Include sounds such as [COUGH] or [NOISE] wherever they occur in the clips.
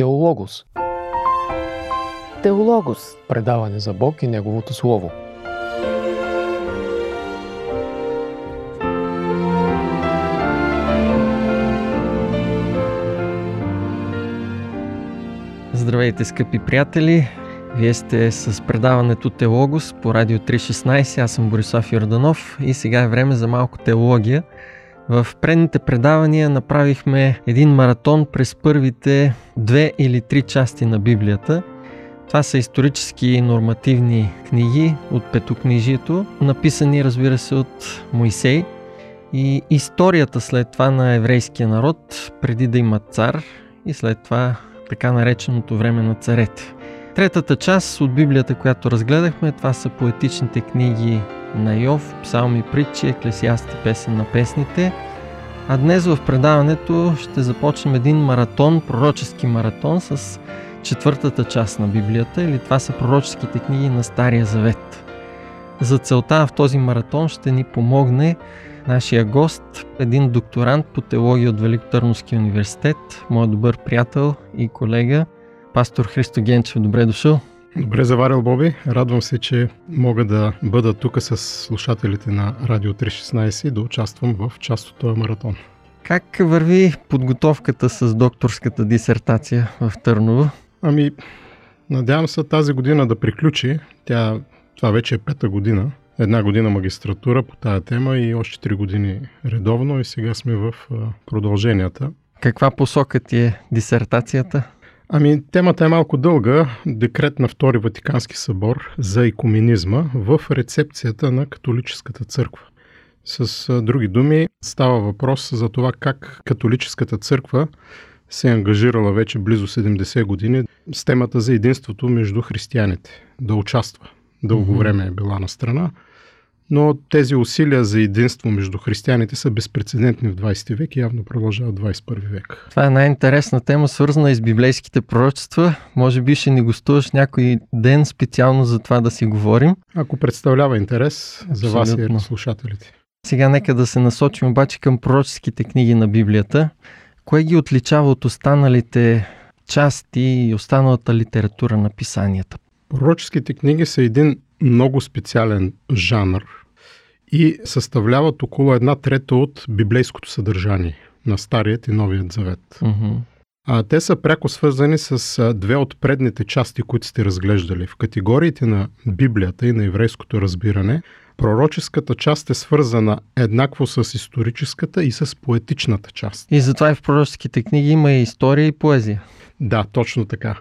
Теологос. Теологос. Предаване за Бог и Неговото Слово. Здравейте, скъпи приятели! Вие сте с предаването Теологос по Радио 316. Аз съм Борислав Йорданов и сега е време за малко теология. В предните предавания направихме един маратон през първите две или три части на Библията. Това са исторически и нормативни книги от Петокнижието, написани разбира се от Моисей. И историята след това на еврейския народ, преди да има цар и след това така нареченото време на царете. Третата част от Библията, която разгледахме, това са поетичните книги на Йов, псалми, притчи, еклесиасти, песен на песните. А днес в предаването ще започнем един маратон, пророчески маратон с четвъртата част на Библията, или това са пророческите книги на Стария Завет. За целта в този маратон ще ни помогне нашия гост, един докторант по теология от Великотърновския университет, мой добър приятел и колега, пастор Христо Генчев. Добре дошъл! Добре заварил, Боби. Радвам се, че мога да бъда тук с слушателите на Радио 316 и да участвам в част от този маратон. Как върви подготовката с докторската дисертация в Търново? Ами, надявам се тази година да приключи. Тя, това вече е пета година. Една година магистратура по тая тема и още три години редовно и сега сме в продълженията. Каква посока ти е дисертацията? Ами, темата е малко дълга. Декрет на Втори Ватикански събор за екуменизма в рецепцията на католическата църква. С други думи, става въпрос за това как католическата църква се е ангажирала вече близо 70 години с темата за единството между християните, да участва. Дълго време е била на страна но тези усилия за единство между християните са безпредседентни в 20 век и явно продължават в 21 век. Това е най-интересна тема, свързана и с библейските пророчества. Може би ще ни гостуваш някой ден специално за това да си говорим. Ако представлява интерес Абсолютно. за вас и слушателите. Сега нека да се насочим обаче към пророческите книги на Библията. Кое ги отличава от останалите части и останалата литература на писанията? Пророческите книги са един много специален жанр и съставляват около една трета от библейското съдържание на Старият и Новият Завет. Mm-hmm. А, те са пряко свързани с две от предните части, които сте разглеждали. В категориите на Библията и на еврейското разбиране, пророческата част е свързана еднакво с историческата и с поетичната част. И затова и в пророческите книги има и история и поезия. Да, точно така.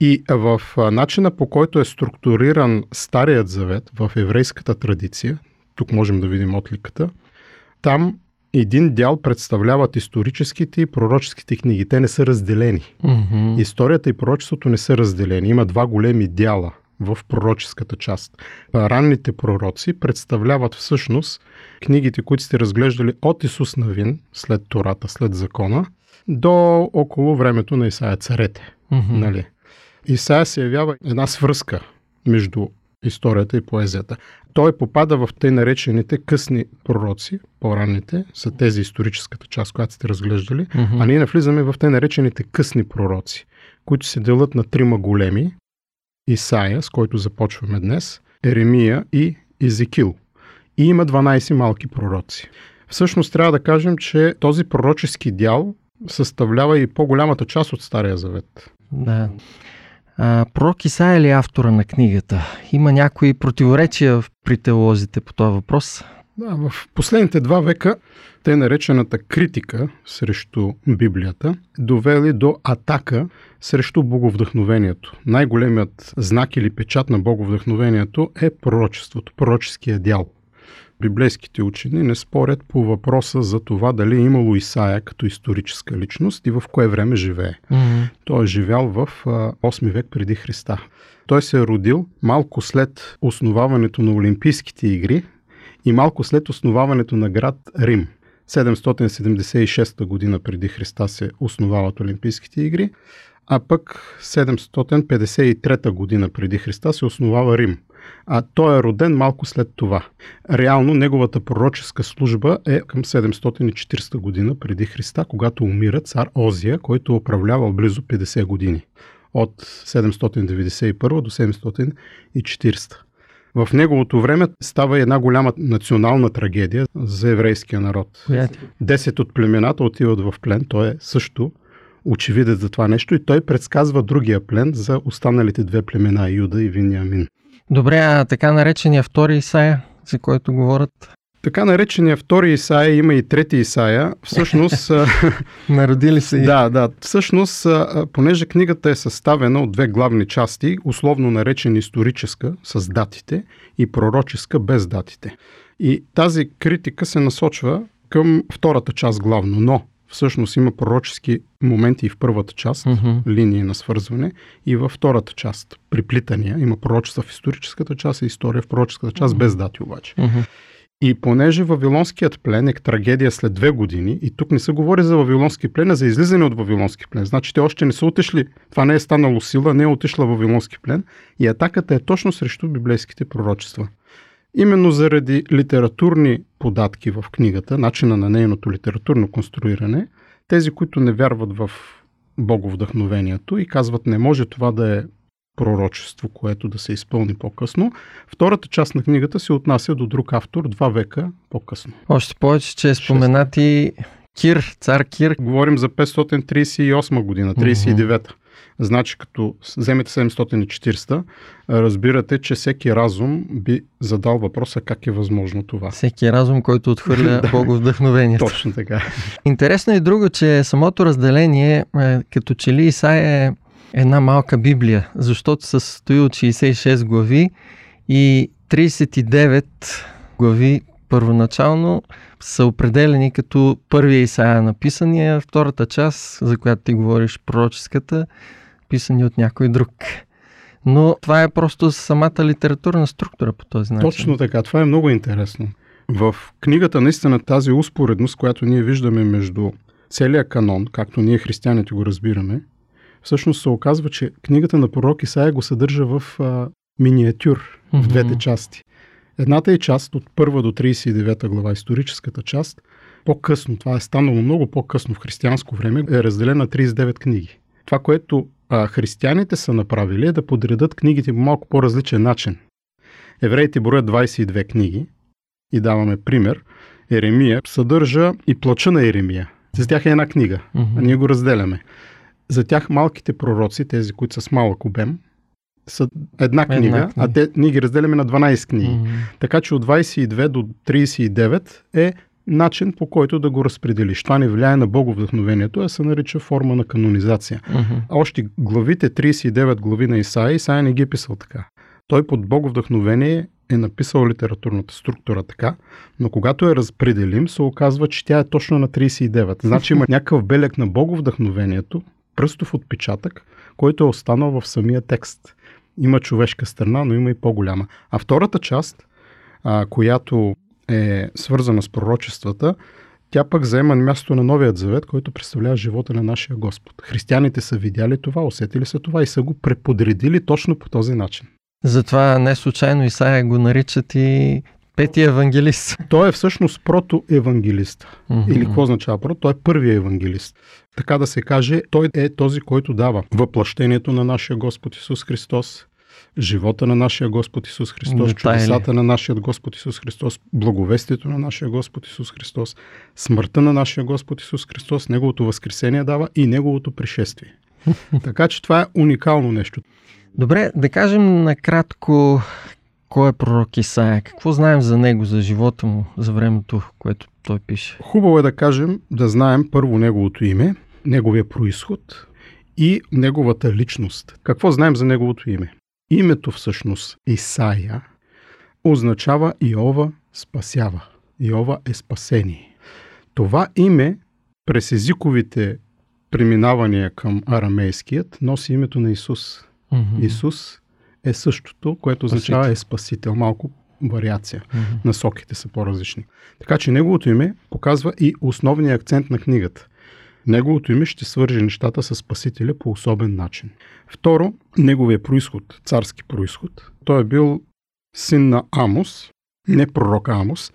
И в начина по който е структуриран Старият завет в еврейската традиция, тук можем да видим отликата, там един дял представляват историческите и пророческите книги. Те не са разделени. Mm-hmm. Историята и пророчеството не са разделени. Има два големи дяла в пророческата част. Ранните пророци представляват всъщност книгите, които сте разглеждали от Исус Навин, след Тората, след закона, до около времето на Исаия царете. Mm-hmm. Нали? Исаия се явява една свръзка между историята и поезията. Той попада в тъй наречените късни пророци, по-ранните, са тези историческата част, която сте разглеждали, mm-hmm. а ние навлизаме в тъй наречените късни пророци, които се делят на трима големи, Исаия, с който започваме днес, Еремия и Езекил. И има 12 малки пророци. Всъщност трябва да кажем, че този пророчески дял съставлява и по-голямата част от Стария Завет. Да. А, пророк Исаия ли е автора на книгата? Има някои противоречия при теолозите по този въпрос? Да, в последните два века те наречената критика срещу Библията довели до атака срещу боговдъхновението. Най-големият знак или печат на боговдъхновението е пророчеството, пророческия дял библейските учени не спорят по въпроса за това дали е имало Исаия като историческа личност и в кое време живее. Mm-hmm. Той е живял в 8 век преди Христа. Той се е родил малко след основаването на Олимпийските игри и малко след основаването на град Рим. 776 година преди Христа се основават Олимпийските игри, а пък 753 година преди Христа се основава Рим – а той е роден малко след това. Реално неговата пророческа служба е към 740 година преди Христа, когато умира цар Озия, който управлявал близо 50 години. От 791 до 740. В неговото време става една голяма национална трагедия за еврейския народ. Десет от племената отиват в плен. Той е също очевиден за това нещо и той предсказва другия плен за останалите две племена Юда и Виниамин. Добре, а така наречения втори Исаия, за който говорят? Така наречения втори Исаия, има и трети Исаия. Всъщност... [LAUGHS] Народили се и... Да, да. Всъщност, понеже книгата е съставена от две главни части, условно наречени историческа, с датите, и пророческа, без датите. И тази критика се насочва към втората част главно, но всъщност има пророчески моменти и в първата част, uh-huh. линии на свързване, и във втората част, приплитания. Има пророчества в историческата част и история в пророческата част, uh-huh. без дати обаче. Uh-huh. И понеже Вавилонският плен е трагедия след две години, и тук не се говори за Вавилонски плен, а за излизане от Вавилонски плен. Значи те още не са отишли, това не е станало сила, не е отишла Вавилонски плен, и атаката е точно срещу библейските пророчества. Именно заради литературни податки в книгата, начина на нейното литературно конструиране, тези, които не вярват в боговдъхновението и казват не може това да е пророчество, което да се изпълни по-късно. Втората част на книгата се отнася до друг автор два века по-късно. Още повече, че е споменати Кир, цар Кир. Говорим за 538 година, 39 та Значи, като вземете 740, разбирате, че всеки разум би задал въпроса как е възможно това. Всеки разум, който отхвърля [LAUGHS] вдъхновението. Точно така. Интересно е друго, че самото разделение, е, като че ли Исаия е една малка Библия, защото се състои от 66 глави и 39 глави първоначално са определени като първия Исаия написания, втората част, за която ти говориш, пророческата, писани от някой друг. Но това е просто самата литературна структура по този начин. Точно така. Това е много интересно. В книгата наистина тази успоредност, която ние виждаме между целия канон, както ние християните го разбираме, всъщност се оказва, че книгата на пророк Исаия го съдържа в а, миниатюр, mm-hmm. в двете части. Едната е част от първа до 39 глава, историческата част, по-късно, това е станало много по-късно в християнско време, е разделена на 39 книги. Това, което а, християните са направили е да подредат книгите по малко по-различен начин. Евреите броят 22 книги и даваме пример. Еремия съдържа и плача на Еремия. За тях е една книга, а ние го разделяме. За тях малките пророци, тези, които са с малък обем, са една книга, една книга. а те, ние ги разделяме на 12 книги. Mm-hmm. Така че от 22 до 39 е начин по който да го разпределиш. Това не влияе на боговдъхновението, а се нарича форма на канонизация. Uh-huh. Още главите, 39 глави на Исаия, Исаия не ги е писал така. Той под боговдъхновение е написал литературната структура така, но когато я разпределим, се оказва, че тя е точно на 39. Значи има [LAUGHS] някакъв белег на боговдъхновението, пръстов отпечатък, който е останал в самия текст. Има човешка страна, но има и по-голяма. А втората част, а, която е свързана с пророчествата, тя пък заема място на Новият завет, който представлява живота на нашия Господ. Християните са видяли това, усетили са това и са го преподредили точно по този начин. Затова не случайно Исаия го наричат и пети евангелист. Той е всъщност протоевангелист. Mm-hmm. Или какво означава прото? Той е първият евангелист. Така да се каже, той е този, който дава въплъщението на нашия Господ Исус Христос, живота на нашия Господ Исус Христос, чудесата на нашия Господ Исус Христос, благовестието на нашия Господ Исус Христос, смъртта на нашия Господ Исус Христос, Неговото възкресение дава и Неговото пришествие. [LAUGHS] така че това е уникално нещо. Добре, да кажем накратко кой е пророк Исаия? Какво знаем за него, за живота му, за времето, което той пише? Хубаво е да кажем, да знаем първо неговото име, неговия происход и неговата личност. Какво знаем за неговото име? Името всъщност Исаия означава Иова спасява. Иова е спасение. Това име през езиковите преминавания към арамейският носи името на Исус. Mm-hmm. Исус е същото, което означава е спасител. Малко вариация. Mm-hmm. Насоките са по-различни. Така че неговото име показва и основния акцент на книгата. Неговото име ще свърже нещата с Спасителя по особен начин. Второ, неговия происход, царски происход. Той е бил син на Амос, не пророк Амос,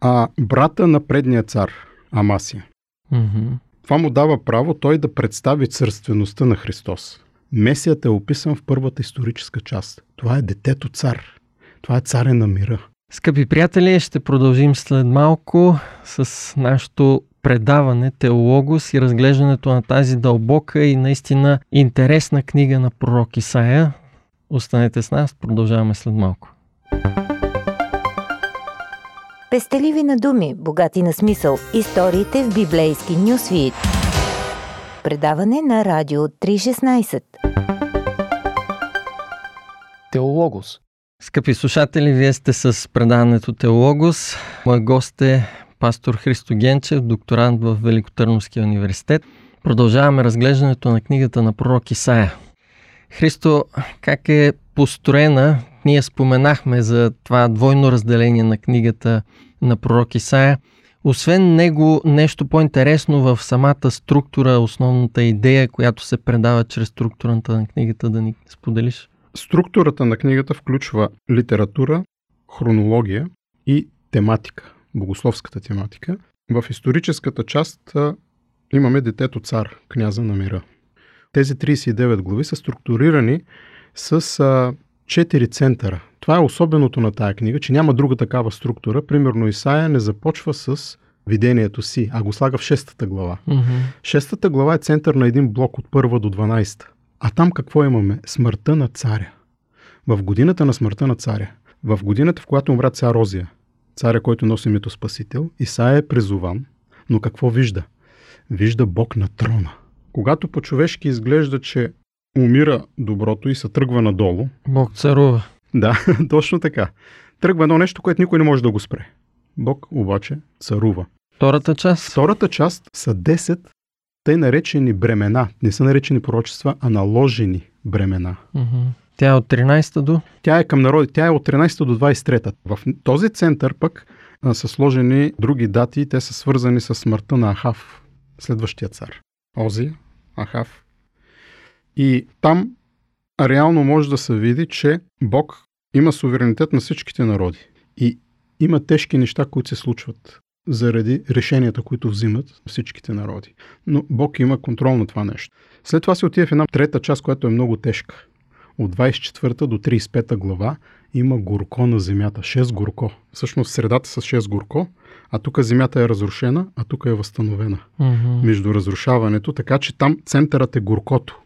а брата на предния цар Амасия. Мгм. Това му дава право той да представи царствеността на Христос. Месията е описан в първата историческа част. Това е детето цар. Това е царя на мира. Скъпи приятели, ще продължим след малко с нашето предаване Теологос и разглеждането на тази дълбока и наистина интересна книга на пророк Исаия. Останете с нас, продължаваме след малко. Пестеливи на думи, богати на смисъл. Историите в библейски нюсвит. Предаване на Радио 316. Теологос. Скъпи слушатели, вие сте с предаването Теологос. Мой гост е пастор Христо Генчев, докторант в Великотърновския университет. Продължаваме разглеждането на книгата на пророк Исаия. Христо, как е построена? Ние споменахме за това двойно разделение на книгата на пророк Исаия. Освен него, нещо по-интересно в самата структура, основната идея, която се предава чрез структурата на книгата, да ни споделиш? Структурата на книгата включва литература, хронология и тематика, богословската тематика. В историческата част имаме детето цар, княза на мира. Тези 39 глави са структурирани с а, 4 центъра. Това е особеното на тая книга, че няма друга такава структура. Примерно Исаия не започва с видението си, а го слага в 6 глава. Мгм. Шестата глава е център на един блок от първа до 12. А там какво имаме? Смъртта на царя. В годината на смъртта на царя, в годината, в която умря цар Розия, царя, който носи името Спасител, Исаия е призован, но какво вижда? Вижда Бог на трона. Когато по-човешки изглежда, че умира доброто и се тръгва надолу, Бог царува. да, [LAUGHS] точно така. Тръгва едно нещо, което никой не може да го спре. Бог обаче царува. Втората част. Втората част са 10 тъй наречени бремена. Не са наречени пророчества, а наложени бремена. Мгм. Тя е от 13 до... Тя е към народи. Тя е от 13 до 23. В този център пък са сложени други дати. Те са свързани с смъртта на Ахав, следващия цар. Озия, Ахав. И там реално може да се види, че Бог има суверенитет на всичките народи. И има тежки неща, които се случват заради решенията, които взимат всичките народи. Но Бог има контрол на това нещо. След това се отива в една трета част, която е много тежка. От 24 до 35 глава има горко на земята. 6 горко. Всъщност средата с 6 горко, а тук земята е разрушена, а тук е възстановена Мгм. между разрушаването, така че там центърът е горкото.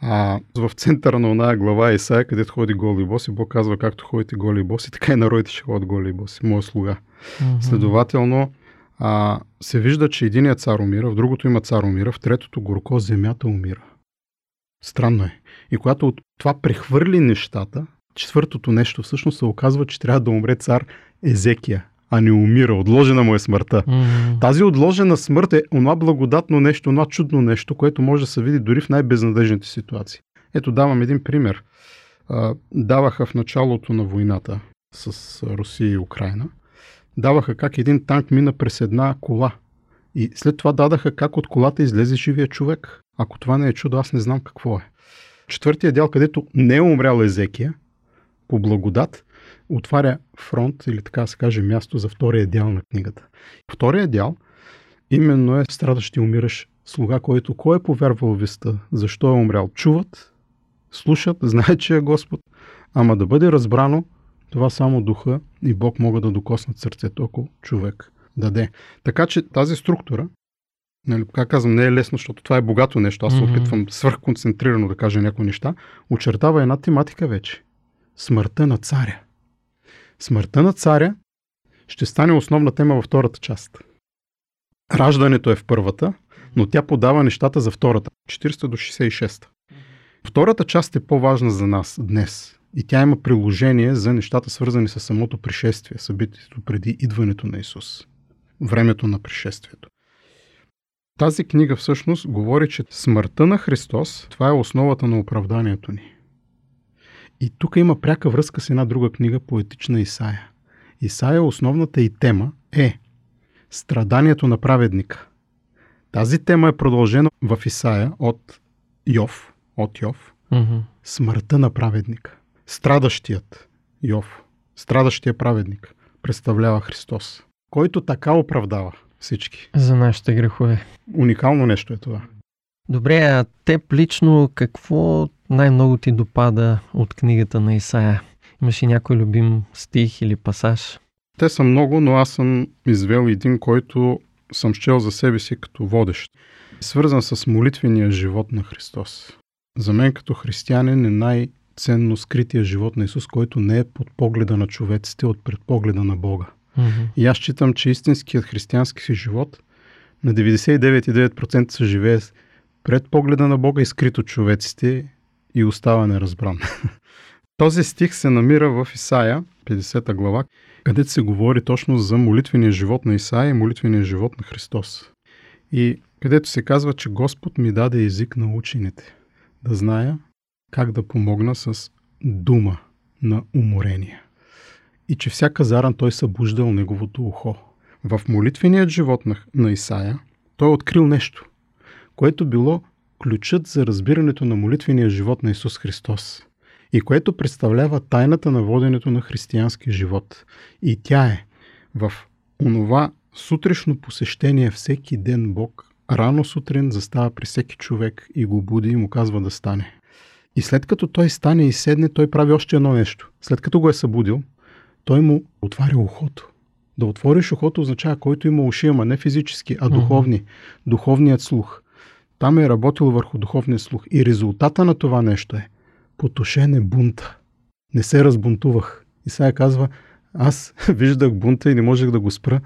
А в центъра на оная глава Исаия, където ходи голи и боси, Бог казва, както ходите голи и боси, така и народите ще ходят голи и боси. Моя слуга. Мгм. Следователно, а, се вижда, че единият цар умира, в другото има цар умира, в третото горко земята умира. Странно е. И когато от това прехвърли нещата, четвъртото нещо всъщност се оказва, че трябва да умре цар Езекия, а не умира. Отложена му е смъртта. Мгм. Тази отложена смърт е онова благодатно нещо, онова чудно нещо, което може да се види дори в най-безнадежните ситуации. Ето давам един пример. А, даваха в началото на войната с Русия и Украина, даваха как един танк мина през една кола. И след това дадаха как от колата излезе живия човек. Ако това не е чудо, аз не знам какво е. Четвъртия дял, където не е умрял Езекия, по благодат, отваря фронт или така се каже място за втория дял на книгата. Втория дял именно е страдащ и умираш слуга, който кой е повярвал веста, защо е умрял. Чуват, слушат, знаят, че е Господ, ама да бъде разбрано, това само духа и Бог могат да докоснат сърцето, ако човек даде. Така че тази структура, нали, как казвам, не е лесно, защото това е богато нещо. Аз се Мгм. опитвам свърхконцентрирано да кажа някои неща. Очертава една тематика вече. Смъртта на царя. Смъртта на царя ще стане основна тема във втората част. Раждането е в първата, но тя подава нещата за втората, 40 до 66. Втората част е по-важна за нас днес и тя има приложение за нещата свързани с самото пришествие, събитието преди идването на Исус, времето на пришествието. Тази книга всъщност говори, че смъртта на Христос, това е основата на оправданието ни. И тук има пряка връзка с една друга книга, поетична Исаия. Исаия, основната и тема е страданието на праведника. Тази тема е продължена в Исаия от Йов, от Йов, Мгм. смъртта на праведника. Страдащият Йов Страдащия праведник представлява Христос, който така оправдава всички. За нашите грехове. Уникално нещо е това. Добре, а теб лично какво най-много ти допада от книгата на Исаия? Имаш ли някой любим стих или пасаж? Те са много, но аз съм извел един, който съм счел за себе си като водещ. Свързан с молитвения живот на Христос. За мен като християнин е най-ценно скрития живот на Исус, който не е под погледа на човеците, от предпогледа на Бога. Mm-hmm. И аз считам, че истинският християнски си живот на 99,9% се живее пред погледа на Бога и скрито човеците и остава неразбран. [LAUGHS] Този стих се намира в Исаия, 50 глава, където се говори точно за молитвения живот на Исаия и молитвения живот на Христос. И където се казва, че Господ ми даде език на учените, да зная как да помогна с дума на уморение. И че всяка заран той събуждал неговото ухо. В молитвеният живот на, на Исаия той е открил нещо, което било ключът за разбирането на молитвения живот на Исус Христос и което представлява тайната на воденето на християнски живот. И тя е в онова сутрешно посещение всеки ден Бог рано сутрин застава при всеки човек и го буди и му казва да стане. И след като той стане и седне, той прави още едно нещо. След като го е събудил, той му отваря ухото. Да отвориш ухото означава който има уши, ама не физически, а духовни. Духовният слух. Там е работил върху духовния слух. И резултата на това нещо е потушен е бунта. Не се разбунтувах. И сега казва, аз [LAUGHS] виждах бунта и не можех да го спра,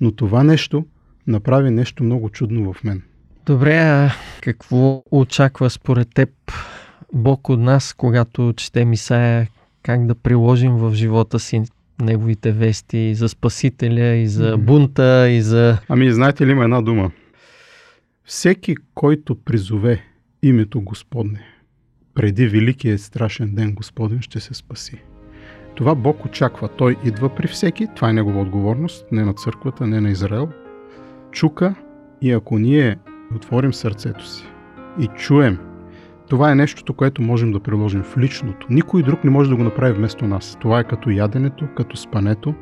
но това нещо направи нещо много чудно в мен. Добре, а какво очаква според теб Бог от нас, когато четем Исаия, как да приложим в живота си неговите вести и за Спасителя, и за бунта, и за... Ами, знаете ли има една дума? Всеки, който призове името Господне, преди великият страшен ден Господен ще се спаси. Това Бог очаква. Той идва при всеки. Това е негова отговорност. Не на църквата, не на Израел. Чука и ако ние отворим сърцето си и чуем, това е нещото, което можем да приложим в личното. Никой друг не може да го направи вместо нас. Това е като яденето, като спането.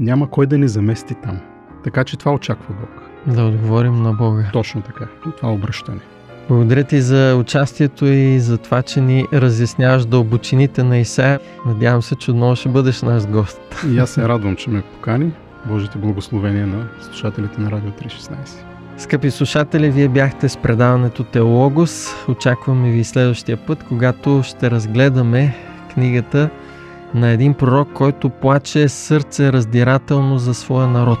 Няма кой да ни замести там. Така че това очаква Бог. Да отговорим на Бога. Точно така. Това обръщане. Благодаря ти за участието и за това, че ни разясняваш дълбочините на Исаия. Надявам се, че отново ще бъдеш наш гост. И аз се радвам, че ме покани. Божите благословения на слушателите на Радио 316. Скъпи слушатели, вие бяхте с предаването Теологос. Очакваме ви следващия път, когато ще разгледаме книгата на един пророк, който плаче сърце раздирателно за своя народ.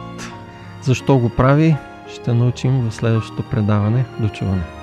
Защо го прави, ще научим в следващото предаване. До чуване!